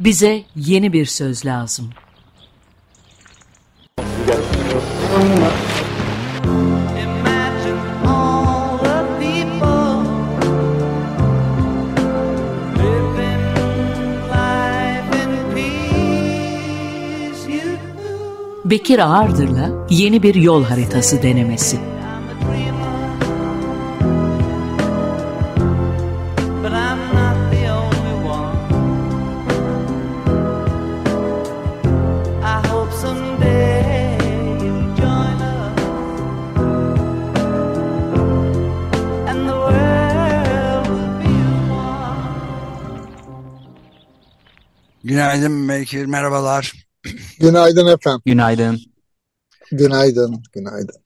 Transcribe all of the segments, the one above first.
Bize yeni bir söz lazım. Bekir Ağırdır'la yeni bir yol haritası denemesi. Günaydın Bekir, merhabalar. Günaydın efendim. Günaydın. Günaydın, günaydın.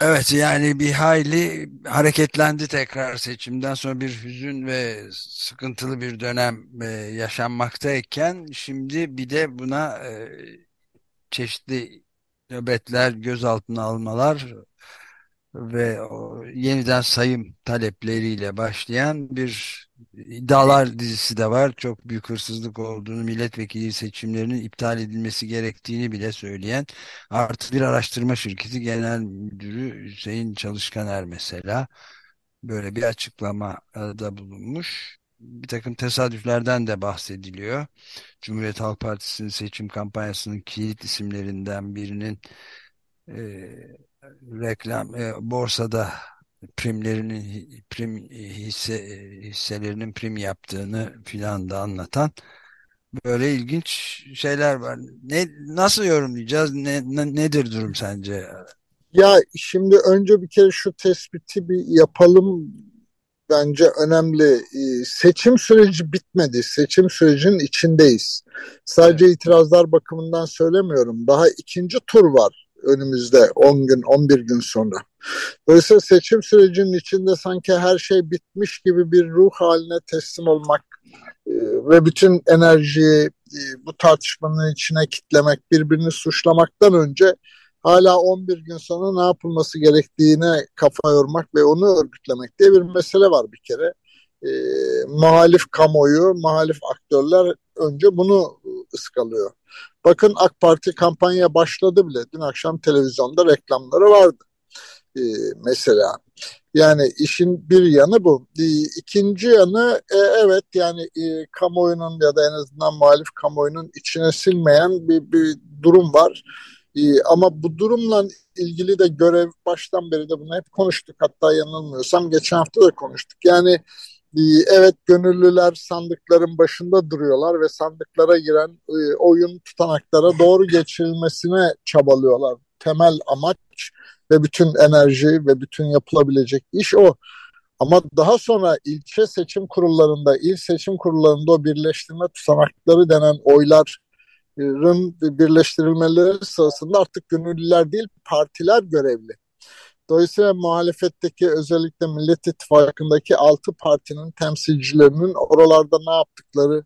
Evet yani bir hayli hareketlendi tekrar seçimden sonra bir hüzün ve sıkıntılı bir dönem e, yaşanmaktayken şimdi bir de buna e, çeşitli nöbetler, gözaltına almalar ve yeniden sayım talepleriyle başlayan bir iddialar dizisi de var. Çok büyük hırsızlık olduğunu, milletvekili seçimlerinin iptal edilmesi gerektiğini bile söyleyen artı bir araştırma şirketi genel müdürü Hüseyin Çalışkaner mesela böyle bir açıklama da bulunmuş. Bir takım tesadüflerden de bahsediliyor. Cumhuriyet Halk Partisi'nin seçim kampanyasının kilit isimlerinden birinin e, reklam e, borsada primlerinin prim hisse hisselerinin prim yaptığını filan da anlatan böyle ilginç şeyler var. Ne nasıl yorumlayacağız? Ne, ne nedir durum sence? Ya şimdi önce bir kere şu tespiti bir yapalım. Bence önemli. Ee, seçim süreci bitmedi. Seçim sürecinin içindeyiz. Sadece evet. itirazlar bakımından söylemiyorum. Daha ikinci tur var önümüzde 10 gün 11 gün sonra. Dolayısıyla seçim sürecinin içinde sanki her şey bitmiş gibi bir ruh haline teslim olmak e, ve bütün enerjiyi e, bu tartışmanın içine kitlemek, birbirini suçlamaktan önce hala 11 gün sonra ne yapılması gerektiğine kafa yormak ve onu örgütlemek diye bir mesele var bir kere. E, muhalif kamuoyu, muhalif aktörler önce bunu ıskalıyor. Bakın AK Parti kampanya başladı bile. Dün akşam televizyonda reklamları vardı. Ee, mesela yani işin bir yanı bu. Ee, ikinci yanı e, evet yani e, kamuoyunun ya da en azından muhalif kamuoyunun içine silmeyen bir, bir durum var. E, ama bu durumla ilgili de görev baştan beri de bunu hep konuştuk. Hatta yanılmıyorsam geçen hafta da konuştuk. Yani ee, evet gönüllüler sandıkların başında duruyorlar ve sandıklara giren e, oyun tutanaklara doğru geçirilmesine çabalıyorlar. Temel amaç ve bütün enerji ve bütün yapılabilecek iş o. Ama daha sonra ilçe seçim kurullarında, il seçim kurullarında o birleştirme tutanakları denen oyların birleştirilmeleri sırasında artık gönüllüler değil partiler görevli. Dolayısıyla muhalefetteki özellikle Millet İttifakı'ndaki altı partinin temsilcilerinin oralarda ne yaptıkları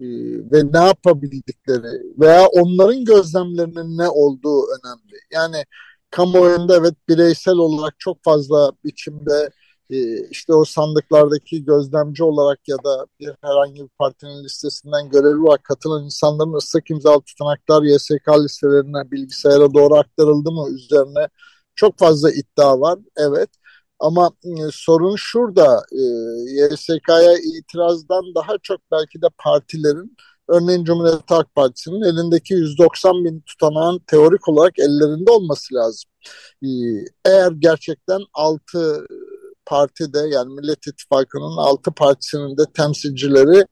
e, ve ne yapabildikleri veya onların gözlemlerinin ne olduğu önemli. Yani kamuoyunda evet bireysel olarak çok fazla biçimde e, işte o sandıklardaki gözlemci olarak ya da bir herhangi bir partinin listesinden görevi var katılan insanların ıslak imzalı tutanaklar YSK listelerine bilgisayara doğru aktarıldı mı üzerine çok fazla iddia var, evet. Ama e, sorun şurada, e, YSK'ya itirazdan daha çok belki de partilerin, örneğin Cumhuriyet Halk Partisi'nin elindeki 190 bin tutanağın teorik olarak ellerinde olması lazım. E, eğer gerçekten 6 partide yani Millet İttifakı'nın 6 partisinin de temsilcileri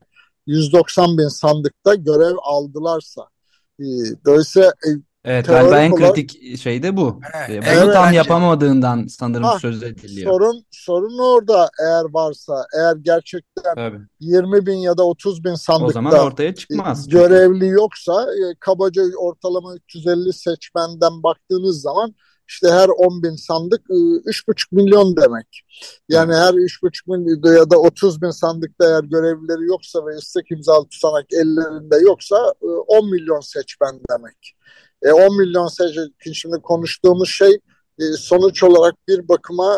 190 bin sandıkta görev aldılarsa, e, dolayısıyla e, Evet galiba en olarak, kritik şey de bu. Evet, Bunu evet, tam bence, yapamadığından sanırım ha, söz ediliyor. Sorun, sorun orada eğer varsa eğer gerçekten Tabii. 20 bin ya da 30 bin sandıkta o zaman ortaya çıkmaz. görevli yoksa e, kabaca ortalama 350 seçmenden baktığınız zaman işte her 10 bin sandık 3,5 e, milyon demek. Yani her 3,5 milyon ya da 30 bin sandıkta eğer görevlileri yoksa ve istek imzalı tutanak ellerinde yoksa 10 e, milyon seçmen demek. E, 10 milyon seçmen şimdi konuştuğumuz şey e, sonuç olarak bir bakıma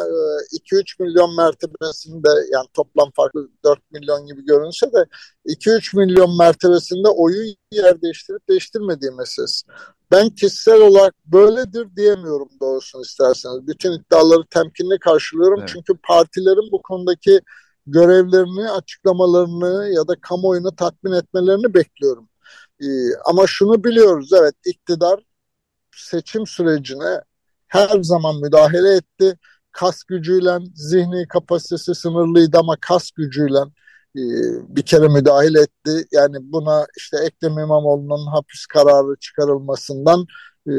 2-3 e, milyon mertebesinde yani toplam farklı 4 milyon gibi görünse de 2-3 milyon mertebesinde oyun yer değiştirip değiştirmediği meselesi. Ben kişisel olarak böyledir diyemiyorum doğrusunu isterseniz. Bütün iddiaları temkinli karşılıyorum. Evet. Çünkü partilerin bu konudaki görevlerini, açıklamalarını ya da kamuoyunu tatmin etmelerini bekliyorum. Ee, ama şunu biliyoruz evet iktidar seçim sürecine her zaman müdahale etti. Kas gücüyle, zihni kapasitesi sınırlıydı ama kas gücüyle e, bir kere müdahale etti. Yani buna işte Ekrem İmamoğlu'nun hapis kararı çıkarılmasından e,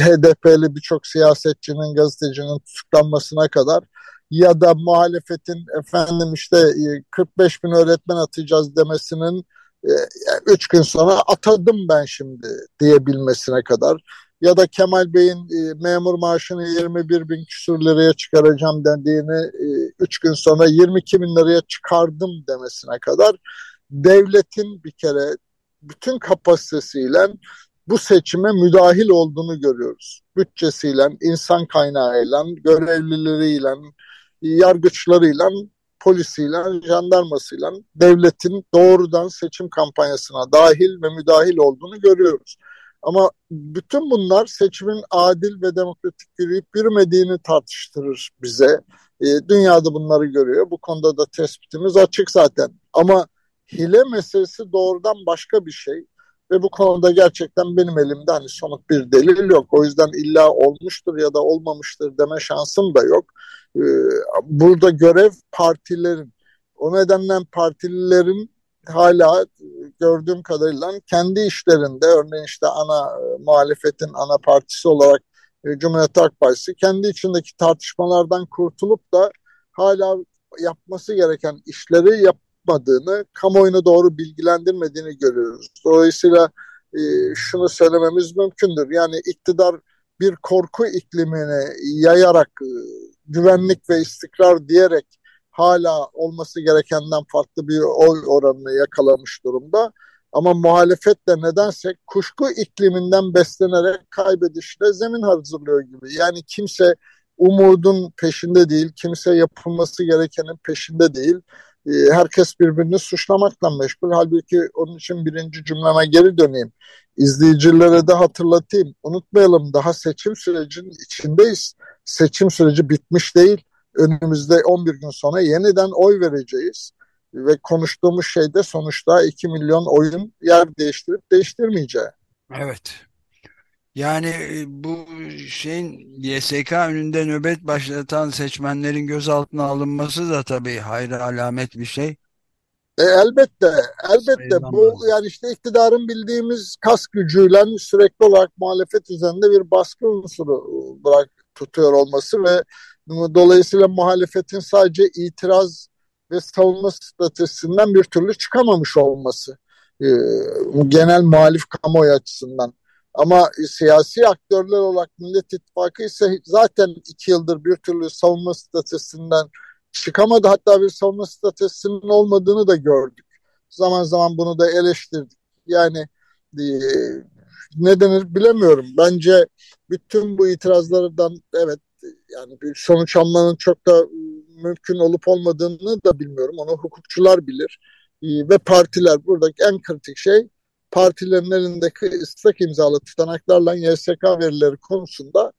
HDP'li birçok siyasetçinin, gazetecinin tutuklanmasına kadar ya da muhalefetin efendim işte 45 e, bin öğretmen atacağız demesinin 3 gün sonra atadım ben şimdi diyebilmesine kadar ya da Kemal Bey'in e, memur maaşını 21 bin küsur liraya çıkaracağım dediğini 3 e, gün sonra 22 bin liraya çıkardım demesine kadar devletin bir kere bütün kapasitesiyle bu seçime müdahil olduğunu görüyoruz. Bütçesiyle, insan kaynağıyla, görevlileriyle, yargıçlarıyla, polisiyle, jandarmasıyla devletin doğrudan seçim kampanyasına dahil ve müdahil olduğunu görüyoruz. Ama bütün bunlar seçimin adil ve demokratik yürüyüp yürümediğini tartıştırır bize. E, dünyada bunları görüyor. Bu konuda da tespitimiz açık zaten. Ama hile meselesi doğrudan başka bir şey. Ve bu konuda gerçekten benim elimde hani somut bir delil yok. O yüzden illa olmuştur ya da olmamıştır deme şansım da yok. Ee, burada görev partilerin. O nedenle partililerin hala gördüğüm kadarıyla kendi işlerinde örneğin işte ana e, muhalefetin ana partisi olarak e, Cumhuriyet Halk Partisi kendi içindeki tartışmalardan kurtulup da hala yapması gereken işleri yapmadığını, kamuoyunu doğru bilgilendirmediğini görüyoruz. Dolayısıyla e, şunu söylememiz mümkündür. Yani iktidar bir korku iklimini yayarak e, güvenlik ve istikrar diyerek hala olması gerekenden farklı bir oy oranını yakalamış durumda. Ama muhalefet de nedense kuşku ikliminden beslenerek kaybedişle zemin hazırlıyor gibi. Yani kimse umudun peşinde değil, kimse yapılması gerekenin peşinde değil. Ee, herkes birbirini suçlamakla meşgul. Halbuki onun için birinci cümleme geri döneyim. İzleyicilere de hatırlatayım. Unutmayalım daha seçim sürecinin içindeyiz. Seçim süreci bitmiş değil önümüzde 11 gün sonra yeniden oy vereceğiz. Ve konuştuğumuz şey de sonuçta 2 milyon oyun yer değiştirip değiştirmeyeceği. Evet. Yani e, bu şeyin YSK önünde nöbet başlatan seçmenlerin gözaltına alınması da tabii hayra alamet bir şey. E, elbette, elbette bu yani işte iktidarın bildiğimiz kas gücüyle sürekli olarak muhalefet üzerinde bir baskı unsuru bırak tutuyor olması ve Dolayısıyla muhalefetin sadece itiraz ve savunma stratejisinden bir türlü çıkamamış olması e, genel muhalif kamuoyu açısından. Ama siyasi aktörler olarak Millet İttifakı ise zaten iki yıldır bir türlü savunma stratejisinden çıkamadı. Hatta bir savunma stratejisinin olmadığını da gördük. Zaman zaman bunu da eleştirdik. Yani e, ne denir bilemiyorum. Bence bütün bu itirazlardan evet yani bir sonuç almanın çok da mümkün olup olmadığını da bilmiyorum. Onu hukukçular bilir. Ee, ve partiler buradaki en kritik şey partilerin elindeki ıslak imzalı tutanaklarla YSK verileri konusunda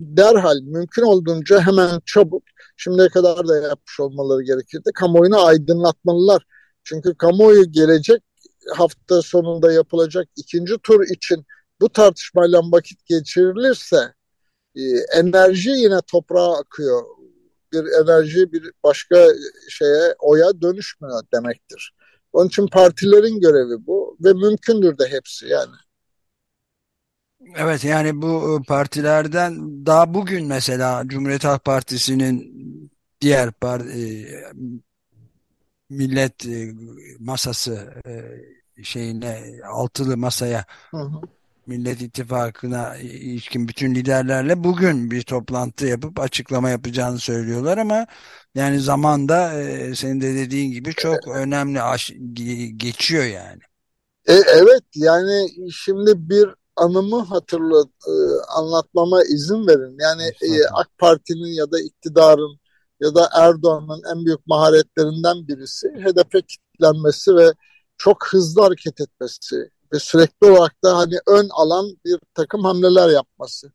derhal mümkün olduğunca hemen çabuk şimdiye kadar da yapmış olmaları gerekirdi. Kamuoyunu aydınlatmalılar. Çünkü kamuoyu gelecek hafta sonunda yapılacak ikinci tur için bu tartışmayla vakit geçirilirse e, enerji yine toprağa akıyor. Bir enerji bir başka şeye oya dönüşmüyor demektir. Onun için partilerin görevi bu ve mümkündür de hepsi yani. Evet yani bu partilerden daha bugün mesela Cumhuriyet Halk Partisi'nin diğer par e, millet e, masası şeyine altılı masaya hı hı. Millet İttifakı'na ilişkin bütün liderlerle bugün bir toplantı yapıp açıklama yapacağını söylüyorlar ama yani zamanda e, senin de dediğin gibi çok önemli geçiyor yani. E, evet yani şimdi bir anımı hatırla e, anlatmama izin verin. Yani e, AK Parti'nin ya da iktidarın ya da Erdoğan'ın en büyük maharetlerinden birisi HDP kitlenmesi ve çok hızlı hareket etmesi ve sürekli olarak da hani ön alan bir takım hamleler yapması.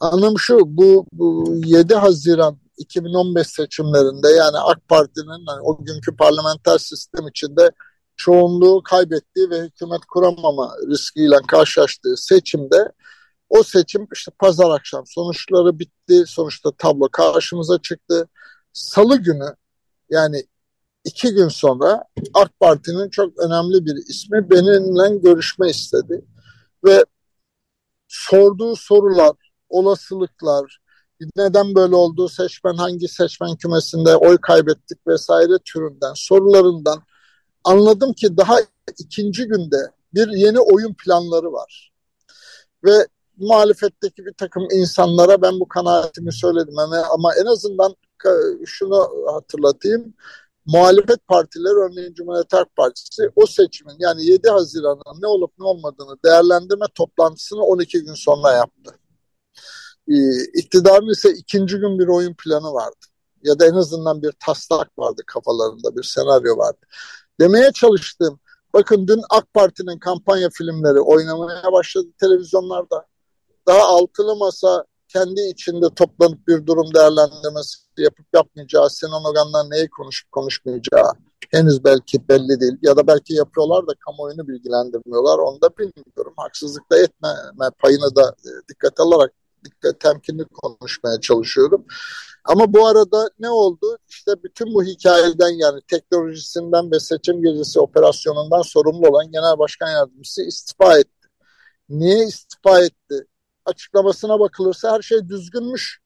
Anım şu bu, bu 7 Haziran 2015 seçimlerinde yani AK Parti'nin hani o günkü parlamenter sistem içinde çoğunluğu kaybettiği ve hükümet kuramama riskiyle karşılaştığı seçimde o seçim işte pazar akşam sonuçları bitti. Sonuçta tablo karşımıza çıktı. Salı günü yani iki gün sonra AK Parti'nin çok önemli bir ismi benimle görüşme istedi. Ve sorduğu sorular, olasılıklar, neden böyle oldu, seçmen hangi seçmen kümesinde oy kaybettik vesaire türünden sorularından anladım ki daha ikinci günde bir yeni oyun planları var. Ve muhalefetteki bir takım insanlara ben bu kanaatimi söyledim ama, ama en azından şunu hatırlatayım. Muhalefet partileri örneğin Cumhuriyet Halk Partisi o seçimin yani 7 Haziran'ın ne olup ne olmadığını değerlendirme toplantısını 12 gün sonra yaptı. Ee, iktidarın ise ikinci gün bir oyun planı vardı. Ya da en azından bir taslak vardı kafalarında, bir senaryo vardı. Demeye çalıştığım, bakın dün AK Parti'nin kampanya filmleri oynamaya başladı televizyonlarda. Daha altılı masa kendi içinde toplanıp bir durum değerlendirmesi yapıp yapmayacağı, Sinan Ogan'dan neyi konuşup konuşmayacağı henüz belki belli değil. Ya da belki yapıyorlar da kamuoyunu bilgilendirmiyorlar. Onu da bilmiyorum. Haksızlık da etmeme payını da e, dikkat alarak dikkat temkinli konuşmaya çalışıyorum. Ama bu arada ne oldu? İşte bütün bu hikayeden yani teknolojisinden ve seçim gecesi operasyonundan sorumlu olan Genel Başkan Yardımcısı istifa etti. Niye istifa etti? Açıklamasına bakılırsa her şey düzgünmüş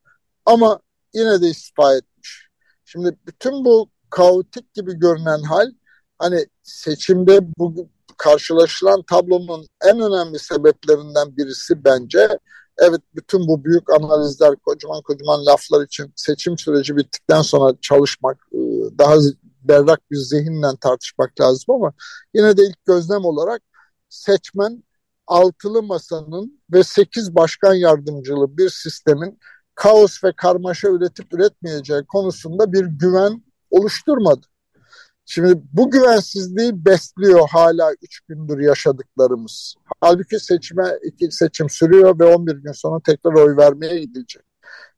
ama yine de istifa etmiş. Şimdi bütün bu kaotik gibi görünen hal hani seçimde bu karşılaşılan tablonun en önemli sebeplerinden birisi bence Evet bütün bu büyük analizler, kocaman kocaman laflar için seçim süreci bittikten sonra çalışmak, e, daha berrak bir zihinle tartışmak lazım ama yine de ilk gözlem olarak seçmen altılı masanın ve sekiz başkan yardımcılı bir sistemin kaos ve karmaşa üretip üretmeyeceği konusunda bir güven oluşturmadı. Şimdi bu güvensizliği besliyor hala üç gündür yaşadıklarımız. Halbuki seçime iki seçim sürüyor ve 11 gün sonra tekrar oy vermeye gidecek.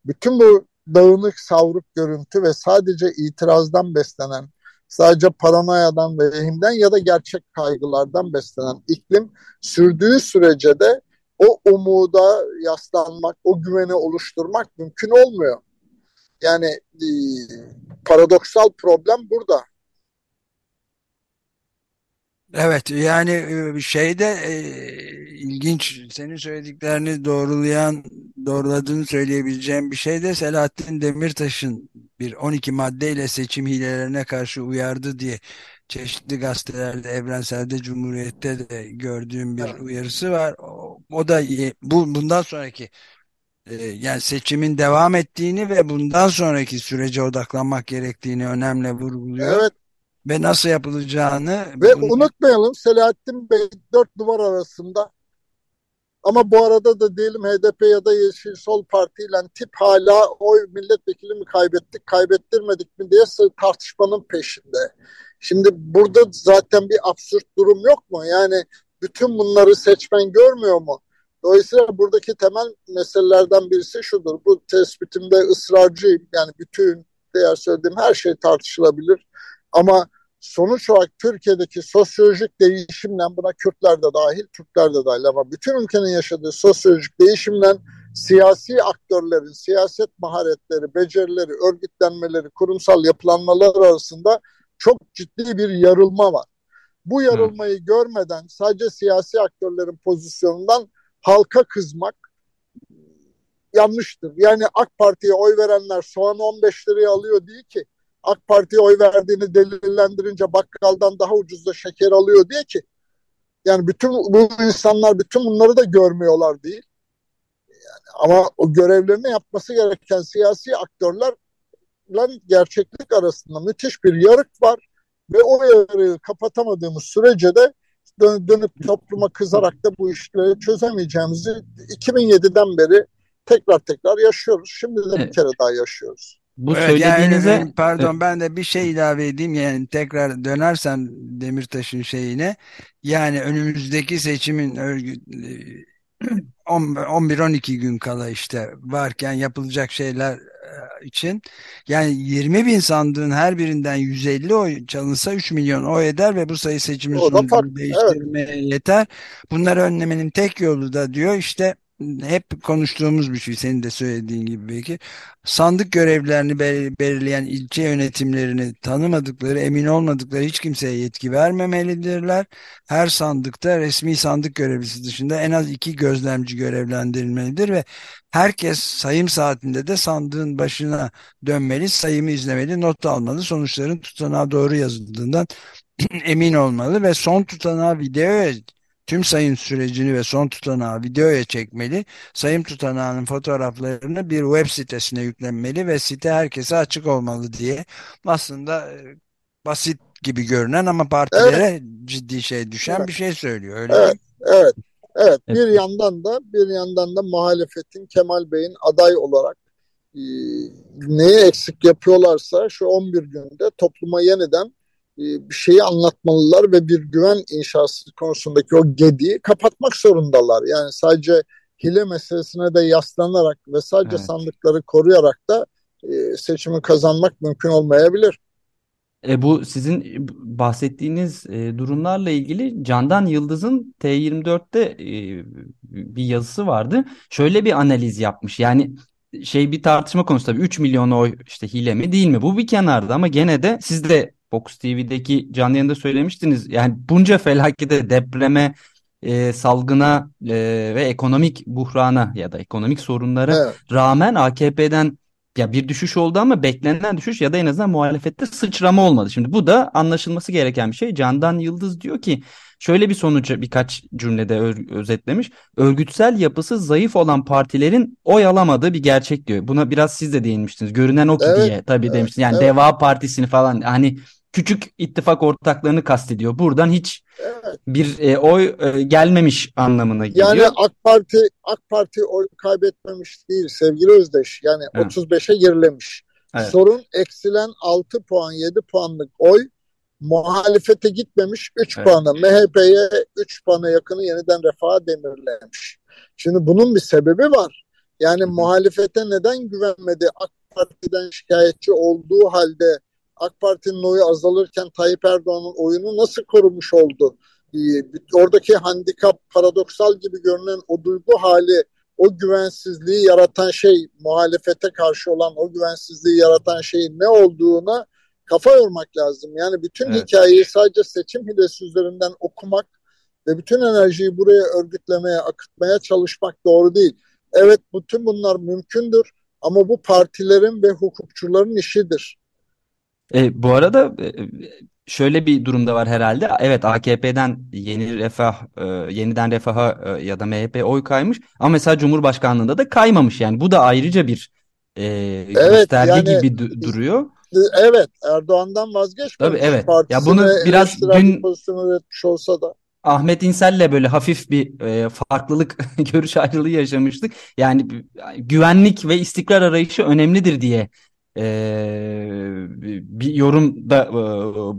Bütün bu dağınık savruk görüntü ve sadece itirazdan beslenen, sadece paranoyadan ve vehimden ya da gerçek kaygılardan beslenen iklim sürdüğü sürece de o umuda yaslanmak, o güveni oluşturmak mümkün olmuyor. Yani e, paradoksal problem burada. Evet yani e, şeyde e, ilginç senin söylediklerini doğrulayan doğruladığını söyleyebileceğim bir şey de Selahattin Demirtaş'ın bir 12 maddeyle seçim hilelerine karşı uyardı diye çeşitli gazetelerde Evrensel'de Cumhuriyet'te de gördüğüm bir evet. uyarısı var. O, o da bu bundan sonraki e, yani seçimin devam ettiğini ve bundan sonraki sürece odaklanmak gerektiğini önemli vurguluyor. Evet ve nasıl yapılacağını ve bunu... unutmayalım Selahattin Bey dört duvar arasında ama bu arada da diyelim HDP ya da Yeşil Sol Parti ile tip hala oy milletvekili mi kaybettik, kaybettirmedik mi diye tartışmanın peşinde. Şimdi burada zaten bir absürt durum yok mu? Yani bütün bunları seçmen görmüyor mu? Dolayısıyla buradaki temel meselelerden birisi şudur. Bu tespitimde ısrarcıyım. Yani bütün diğer söylediğim her şey tartışılabilir. Ama sonuç olarak Türkiye'deki sosyolojik değişimle buna Kürtler de dahil, Türkler de dahil ama bütün ülkenin yaşadığı sosyolojik değişimle siyasi aktörlerin siyaset maharetleri, becerileri, örgütlenmeleri, kurumsal yapılanmalar arasında çok ciddi bir yarılma var. Bu yarılmayı Hı. görmeden sadece siyasi aktörlerin pozisyonundan halka kızmak yanlıştır. Yani AK Parti'ye oy verenler soğan 15 liraya alıyor değil ki. AK Parti'ye oy verdiğini delillendirince bakkaldan daha ucuzda şeker alıyor diye ki yani bütün bu insanlar bütün bunları da görmüyorlar değil. Yani ama o görevlerini yapması gereken siyasi aktörlerle gerçeklik arasında müthiş bir yarık var ve o yarığı kapatamadığımız sürece de dön, dönüp topluma kızarak da bu işleri çözemeyeceğimizi 2007'den beri tekrar tekrar yaşıyoruz. Şimdi de bir kere daha yaşıyoruz. Bu evet, söylediğinize yani, pardon ben de bir şey ilave edeyim yani tekrar dönersem Demirtaş'ın şeyine yani önümüzdeki seçimin örgüt 11-12 gün kala işte varken yapılacak şeyler e, için yani 20 bin sandığın her birinden 150 oy çalınsa 3 milyon oy eder ve bu sayı seçimin sonucunu değiştirmeye evet. yeter. Bunları önlemenin tek yolu da diyor işte hep konuştuğumuz bir şey senin de söylediğin gibi belki sandık görevlerini belirleyen ilçe yönetimlerini tanımadıkları emin olmadıkları hiç kimseye yetki vermemelidirler. Her sandıkta resmi sandık görevlisi dışında en az iki gözlemci görevlendirilmelidir ve herkes sayım saatinde de sandığın başına dönmeli, sayımı izlemeli, not almalı, sonuçların tutanağa doğru yazıldığından emin olmalı ve son tutanağı video tüm sayım sürecini ve son tutanağı videoya çekmeli. Sayım tutanağının fotoğraflarını bir web sitesine yüklenmeli ve site herkese açık olmalı diye aslında e, basit gibi görünen ama partilere evet. ciddi şey düşen evet. bir şey söylüyor. Öyle evet. Mi? Evet. Evet. Bir yandan da bir yandan da muhalefetin Kemal Bey'in aday olarak e, neyi eksik yapıyorlarsa şu 11 günde topluma yeniden bir şeyi anlatmalılar ve bir güven inşası konusundaki o gediği kapatmak zorundalar. Yani sadece hile meselesine de yaslanarak ve sadece evet. sandıkları koruyarak da e, seçimi kazanmak mümkün olmayabilir. E, bu sizin bahsettiğiniz e, durumlarla ilgili Candan Yıldız'ın T24'te e, bir yazısı vardı. Şöyle bir analiz yapmış. Yani şey bir tartışma konusu tabii 3 milyon oy işte hile mi değil mi? Bu bir kenarda ama gene de siz de Fox TV'deki canlı yayında söylemiştiniz. Yani bunca felakete, depreme, e, salgına e, ve ekonomik buhrana ya da ekonomik sorunlara evet. rağmen AKP'den ya bir düşüş oldu ama beklenen düşüş ya da en azından muhalefette sıçrama olmadı. Şimdi bu da anlaşılması gereken bir şey. Candan Yıldız diyor ki şöyle bir sonucu birkaç cümlede özetlemiş. Örgütsel yapısı zayıf olan partilerin oy alamadığı bir gerçek diyor. Buna biraz siz de değinmiştiniz. Görünen o ki evet, diye tabii evet, demiştiniz. Yani evet. Deva Partisi'ni falan hani küçük ittifak ortaklarını kastediyor. Buradan hiç evet. bir e, oy e, gelmemiş anlamına geliyor. Yani AK Parti AK Parti oy kaybetmemiş değil sevgili Özdeş. Yani evet. 35'e gerilemiş. Evet. Sorun eksilen 6 puan 7 puanlık oy muhalefete gitmemiş 3 evet. puana. MHP'ye 3 puana yakını yeniden refaha demirlemiş. Şimdi bunun bir sebebi var. Yani muhalefete neden güvenmedi? AK Parti'den şikayetçi olduğu halde AK Parti'nin oyu azalırken Tayyip Erdoğan'ın oyunu nasıl korumuş oldu? Ee, oradaki handikap paradoksal gibi görünen o duygu hali o güvensizliği yaratan şey muhalefete karşı olan o güvensizliği yaratan şeyin ne olduğuna kafa yormak lazım. Yani bütün evet. hikayeyi sadece seçim hilesi üzerinden okumak ve bütün enerjiyi buraya örgütlemeye, akıtmaya çalışmak doğru değil. Evet bütün bunlar mümkündür ama bu partilerin ve hukukçuların işidir. E, bu arada e, şöyle bir durumda var herhalde. Evet AKP'den yeni refah, e, yeniden refaha e, ya da MHP oy kaymış ama mesela Cumhurbaşkanlığında da kaymamış. Yani bu da ayrıca bir e, evet, gösterge yani, gibi du duruyor. Evet Erdoğan'dan vazgeçmemiş. Tabii evet. Ya bunu biraz dün olsa da. Ahmet İnsel'le böyle hafif bir e, farklılık görüş ayrılığı yaşamıştık. Yani güvenlik ve istikrar arayışı önemlidir diye e, bir yorumda e,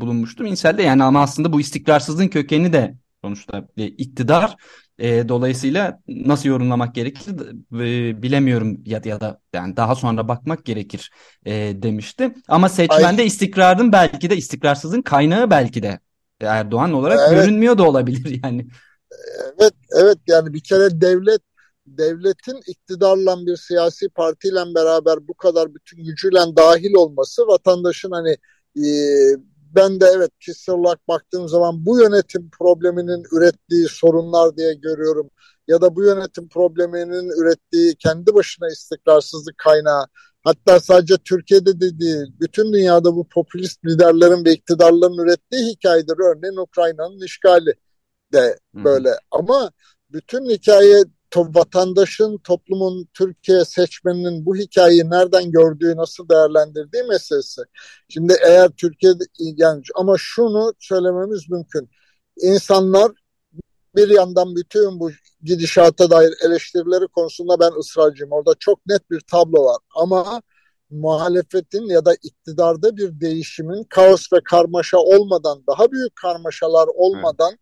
bulunmuştum İnsel'de. Yani ama aslında bu istikrarsızlığın kökeni de sonuçta e, iktidar. E, dolayısıyla nasıl yorumlamak gerekir e, bilemiyorum ya, ya da yani daha sonra bakmak gerekir e, demişti. Ama seçmende Ay. istikrarın belki de istikrarsızlığın kaynağı belki de Erdoğan olarak evet. görünmüyor da olabilir yani. Evet evet yani bir kere devlet devletin iktidarla bir siyasi partiyle beraber bu kadar bütün gücüyle dahil olması vatandaşın hani e, ben de evet kişisel olarak baktığım zaman bu yönetim probleminin ürettiği sorunlar diye görüyorum. Ya da bu yönetim probleminin ürettiği kendi başına istikrarsızlık kaynağı. Hatta sadece Türkiye'de de değil, bütün dünyada bu popülist liderlerin ve iktidarların ürettiği hikayedir. Örneğin Ukrayna'nın işgali de böyle. Hı. Ama bütün hikaye to vatandaşın, toplumun, Türkiye seçmeninin bu hikayeyi nereden gördüğü, nasıl değerlendirdiği meselesi. Şimdi eğer Türkiye'de yani ama şunu söylememiz mümkün. insanlar bir yandan bütün bu gidişata dair eleştirileri konusunda ben ısrarcıyım. Orada çok net bir tablo var. Ama muhalefetin ya da iktidarda bir değişimin kaos ve karmaşa olmadan, daha büyük karmaşalar olmadan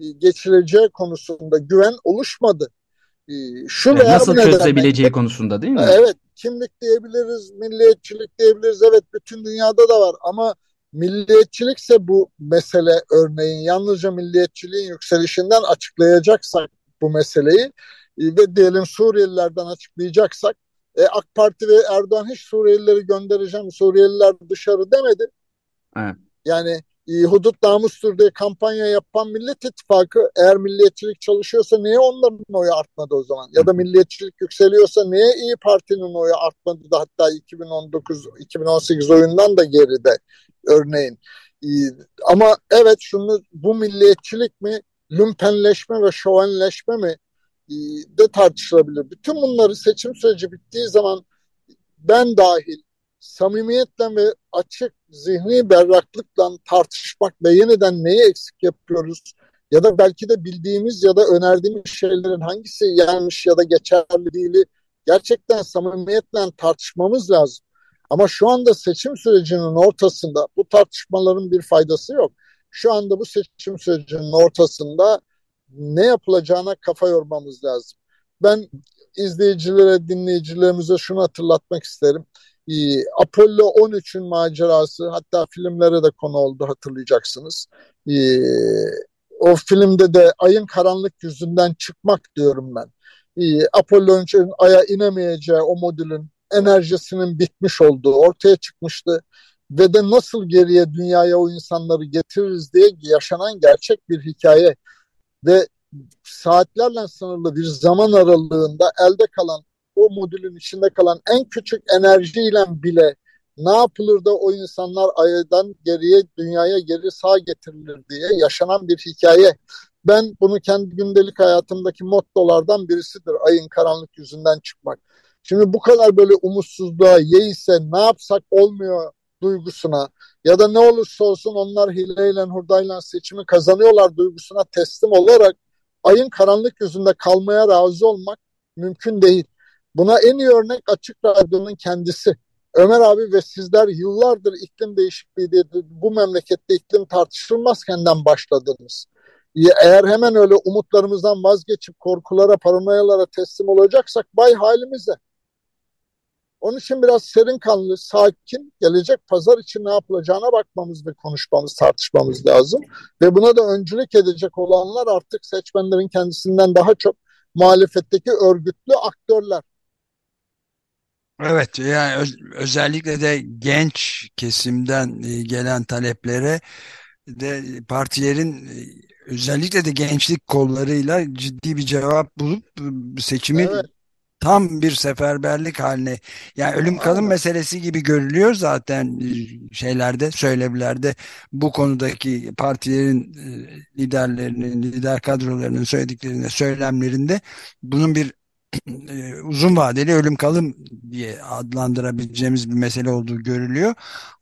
evet. geçileceği konusunda güven oluşmadı. Ee, şu yani nasıl çözebileceği nedenle, konusunda değil mi? Evet, kimlik diyebiliriz, milliyetçilik diyebiliriz. Evet, bütün dünyada da var ama milliyetçilikse bu mesele örneğin yalnızca milliyetçiliğin yükselişinden açıklayacaksak bu meseleyi e, ve diyelim Suriyelilerden açıklayacaksak e, AK Parti ve Erdoğan hiç Suriyelileri göndereceğim, Suriyeliler dışarı demedi. Evet. Yani e, hudut namustur diye kampanya yapan Millet İttifakı eğer milliyetçilik çalışıyorsa niye onların oyu artmadı o zaman? Ya da milliyetçilik yükseliyorsa niye İyi Parti'nin oyu artmadı da hatta 2019-2018 oyundan da geride örneğin. E, ama evet şunu bu milliyetçilik mi, lümpenleşme ve şovenleşme mi e, de tartışılabilir. Bütün bunları seçim süreci bittiği zaman ben dahil samimiyetle ve açık zihni berraklıkla tartışmak ve yeniden neyi eksik yapıyoruz ya da belki de bildiğimiz ya da önerdiğimiz şeylerin hangisi yanlış ya da geçerli değili gerçekten samimiyetle tartışmamız lazım. Ama şu anda seçim sürecinin ortasında bu tartışmaların bir faydası yok. Şu anda bu seçim sürecinin ortasında ne yapılacağına kafa yormamız lazım. Ben izleyicilere, dinleyicilerimize şunu hatırlatmak isterim. Ee, Apollo 13'ün macerası hatta filmlere de konu oldu hatırlayacaksınız. Ee, o filmde de ayın karanlık yüzünden çıkmak diyorum ben. Ee, Apollo 13'ün aya inemeyeceği o modülün enerjisinin bitmiş olduğu ortaya çıkmıştı. Ve de nasıl geriye dünyaya o insanları getiririz diye yaşanan gerçek bir hikaye. Ve saatlerle sınırlı bir zaman aralığında elde kalan o modülün içinde kalan en küçük enerjiyle bile ne yapılır da o insanlar aydan geriye dünyaya geri sağ getirilir diye yaşanan bir hikaye. Ben bunu kendi gündelik hayatımdaki mottolardan birisidir. Ayın karanlık yüzünden çıkmak. Şimdi bu kadar böyle umutsuzluğa yeise ne yapsak olmuyor duygusuna ya da ne olursa olsun onlar hileyle hurdayla seçimi kazanıyorlar duygusuna teslim olarak ayın karanlık yüzünde kalmaya razı olmak mümkün değil. Buna en iyi örnek Açık Radyo'nun kendisi. Ömer abi ve sizler yıllardır iklim değişikliği diye bu memlekette iklim tartışılmazkenden başladınız. Eğer hemen öyle umutlarımızdan vazgeçip korkulara, paranoyalara teslim olacaksak bay halimize. Onun için biraz serin kanlı, sakin, gelecek pazar için ne yapılacağına bakmamız ve konuşmamız, tartışmamız lazım. Ve buna da öncülük edecek olanlar artık seçmenlerin kendisinden daha çok muhalefetteki örgütlü aktörler. Evet yani öz özellikle de genç kesimden e, gelen taleplere de partilerin e, özellikle de gençlik kollarıyla ciddi bir cevap bulup e, seçimi evet. tam bir seferberlik haline yani ölüm kalım meselesi gibi görülüyor zaten şeylerde söylemlerde. Bu konudaki partilerin liderlerinin lider kadrolarının söylediklerinde söylemlerinde bunun bir uzun vadeli ölüm kalım diye adlandırabileceğimiz bir mesele olduğu görülüyor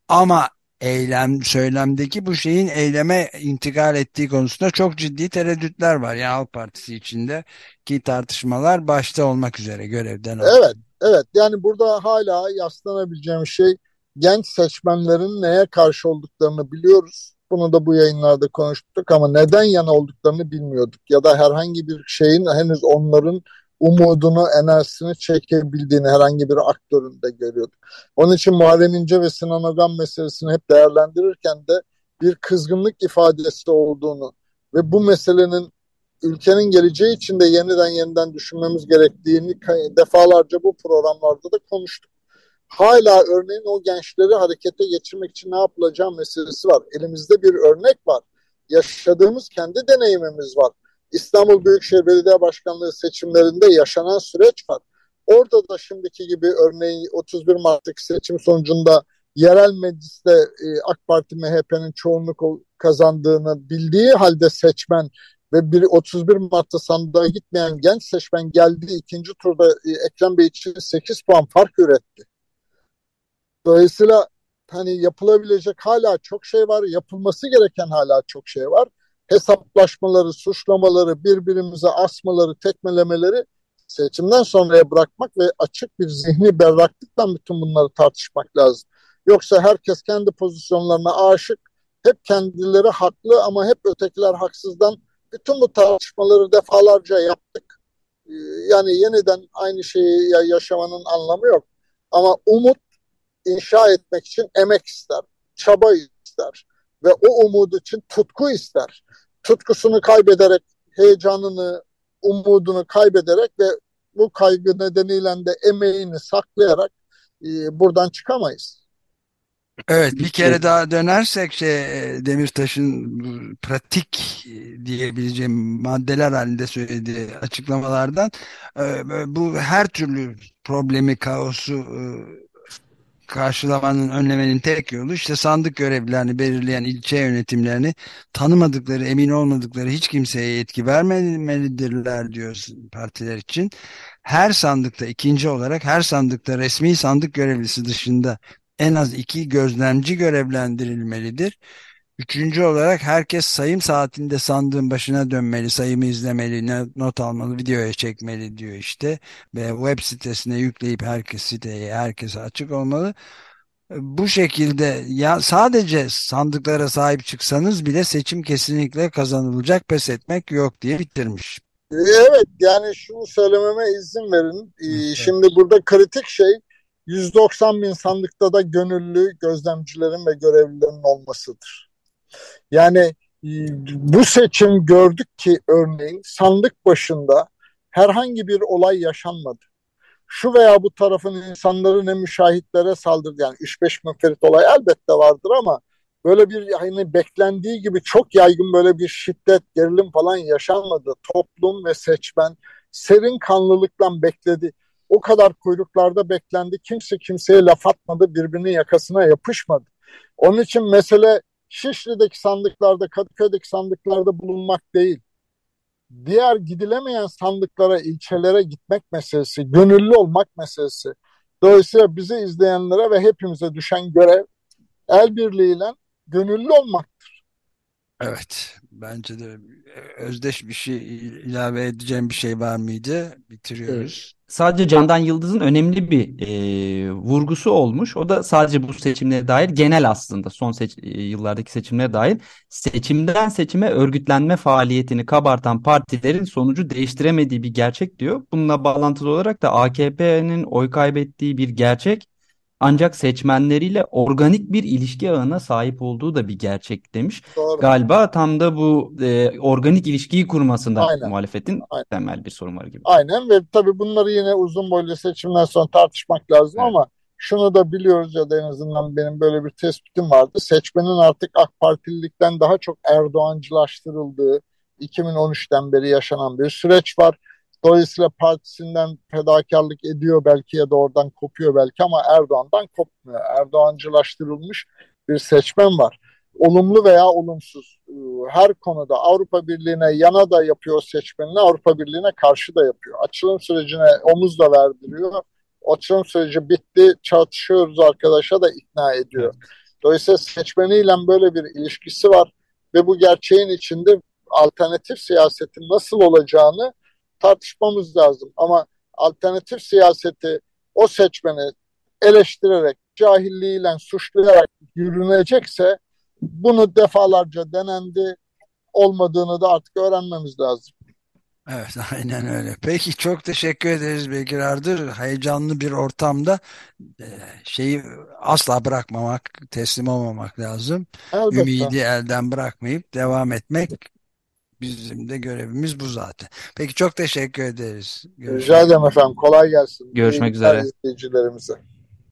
ama eylem söylemdeki bu şeyin eyleme intikal ettiği konusunda çok ciddi tereddütler var. Yani Halk Partisi içinde ki tartışmalar başta olmak üzere görevden alıyor. Evet, evet. Yani burada hala yaslanabileceğim şey genç seçmenlerin neye karşı olduklarını biliyoruz. Bunu da bu yayınlarda konuştuk ama neden yana olduklarını bilmiyorduk. Ya da herhangi bir şeyin henüz onların umudunu, enerjisini çekebildiğini herhangi bir aktöründe görüyorduk. Onun için Muharrem İnce ve Sinan Ogan meselesini hep değerlendirirken de bir kızgınlık ifadesi olduğunu ve bu meselenin ülkenin geleceği için de yeniden yeniden düşünmemiz gerektiğini defalarca bu programlarda da konuştuk. Hala örneğin o gençleri harekete geçirmek için ne yapılacağı meselesi var. Elimizde bir örnek var. Yaşadığımız kendi deneyimimiz var. İstanbul Büyükşehir Belediye Başkanlığı seçimlerinde yaşanan süreç var. Orada da şimdiki gibi örneğin 31 Mart'taki seçim sonucunda yerel mecliste e, AK Parti MHP'nin çoğunluk kazandığını bildiği halde seçmen ve bir 31 Mart'ta sandığa gitmeyen genç seçmen geldi ikinci turda e, Ekrem Bey için 8 puan fark üretti. Dolayısıyla hani yapılabilecek hala çok şey var, yapılması gereken hala çok şey var. Hesaplaşmaları, suçlamaları, birbirimize asmaları, tekmelemeleri seçimden sonraya bırakmak ve açık bir zihni berraklıkla bütün bunları tartışmak lazım. Yoksa herkes kendi pozisyonlarına aşık, hep kendileri haklı ama hep ötekiler haksızdan bütün bu tartışmaları defalarca yaptık. Ee, yani yeniden aynı şeyi yaşamanın anlamı yok. Ama umut inşa etmek için emek ister, çaba ister ve o umut için tutku ister. Tutkusunu kaybederek, heyecanını, umudunu kaybederek ve bu kaygı nedeniyle de emeğini saklayarak e, buradan çıkamayız. Evet bir kere daha dönersek şey Demirtaş'ın pratik diyebileceğim maddeler halinde söylediği açıklamalardan e, bu her türlü problemi, kaosu e, karşılamanın, önlemenin tek yolu işte sandık görevlilerini belirleyen ilçe yönetimlerini tanımadıkları, emin olmadıkları hiç kimseye yetki vermemelidirler diyor partiler için. Her sandıkta ikinci olarak her sandıkta resmi sandık görevlisi dışında en az iki gözlemci görevlendirilmelidir. Üçüncü olarak herkes sayım saatinde sandığın başına dönmeli, sayımı izlemeli, not almalı, videoya çekmeli diyor işte. Ve web sitesine yükleyip herkes siteye, herkese açık olmalı. Bu şekilde ya sadece sandıklara sahip çıksanız bile seçim kesinlikle kazanılacak, pes etmek yok diye bitirmiş. Evet yani şunu söylememe izin verin. Evet. Şimdi burada kritik şey 190 bin sandıkta da gönüllü gözlemcilerin ve görevlilerin olmasıdır. Yani e, bu seçim gördük ki örneğin sandık başında herhangi bir olay yaşanmadı. Şu veya bu tarafın insanları ne müşahitlere saldırdı. Yani 3-5 müferit olay elbette vardır ama böyle bir yani beklendiği gibi çok yaygın böyle bir şiddet, gerilim falan yaşanmadı. Toplum ve seçmen serin kanlılıkla bekledi. O kadar kuyruklarda beklendi. Kimse kimseye laf atmadı, birbirinin yakasına yapışmadı. Onun için mesele Şişli'deki sandıklarda, Kadıköy'deki sandıklarda bulunmak değil. Diğer gidilemeyen sandıklara, ilçelere gitmek meselesi, gönüllü olmak meselesi. Dolayısıyla bizi izleyenlere ve hepimize düşen görev el birliğiyle gönüllü olmaktır. Evet, bence de özdeş bir şey ilave edeceğim bir şey var mıydı? Bitiriyoruz. Sadece Candan Yıldız'ın önemli bir e, vurgusu olmuş. O da sadece bu seçimlere dair genel aslında son seç, e, yıllardaki seçimlere dair seçimden seçime örgütlenme faaliyetini kabartan partilerin sonucu değiştiremediği bir gerçek diyor. Bununla bağlantılı olarak da AKP'nin oy kaybettiği bir gerçek ancak seçmenleriyle organik bir ilişki ağına sahip olduğu da bir gerçek demiş. Doğru. Galiba tam da bu e, organik ilişkiyi kurmasında Aynen. muhalefetin Aynen. temel bir sorun var gibi. Aynen ve tabii bunları yine uzun boylu seçimden sonra tartışmak lazım evet. ama şunu da biliyoruz ya da en azından benim böyle bir tespitim vardı. Seçmenin artık AK Partililikten daha çok Erdoğancılaştırıldığı 2013'ten beri yaşanan bir süreç var. Dolayısıyla partisinden fedakarlık ediyor belki ya da oradan kopuyor belki ama Erdoğan'dan kopmuyor. Erdoğancılaştırılmış bir seçmen var. Olumlu veya olumsuz e, her konuda Avrupa Birliği'ne yana da yapıyor seçmenine, Avrupa Birliği'ne karşı da yapıyor. Açılım sürecine omuz da verdiriyor. Açılım süreci bitti, çatışıyoruz arkadaşa da ikna ediyor. Dolayısıyla seçmeniyle böyle bir ilişkisi var ve bu gerçeğin içinde alternatif siyasetin nasıl olacağını tartışmamız lazım. Ama alternatif siyaseti o seçmeni eleştirerek, cahilliğiyle suçlayarak yürünecekse bunu defalarca denendi. Olmadığını da artık öğrenmemiz lazım. Evet aynen öyle. Peki çok teşekkür ederiz Bekir Ardır. Heyecanlı bir ortamda e, şeyi asla bırakmamak, teslim olmamak lazım. Elbette. Ümidi elden bırakmayıp devam etmek Bizim de görevimiz bu zaten. Peki çok teşekkür ederiz. Görüşmek Rica ederim efendim. Kolay gelsin. Görüşmek üzere. izleyicilerimize.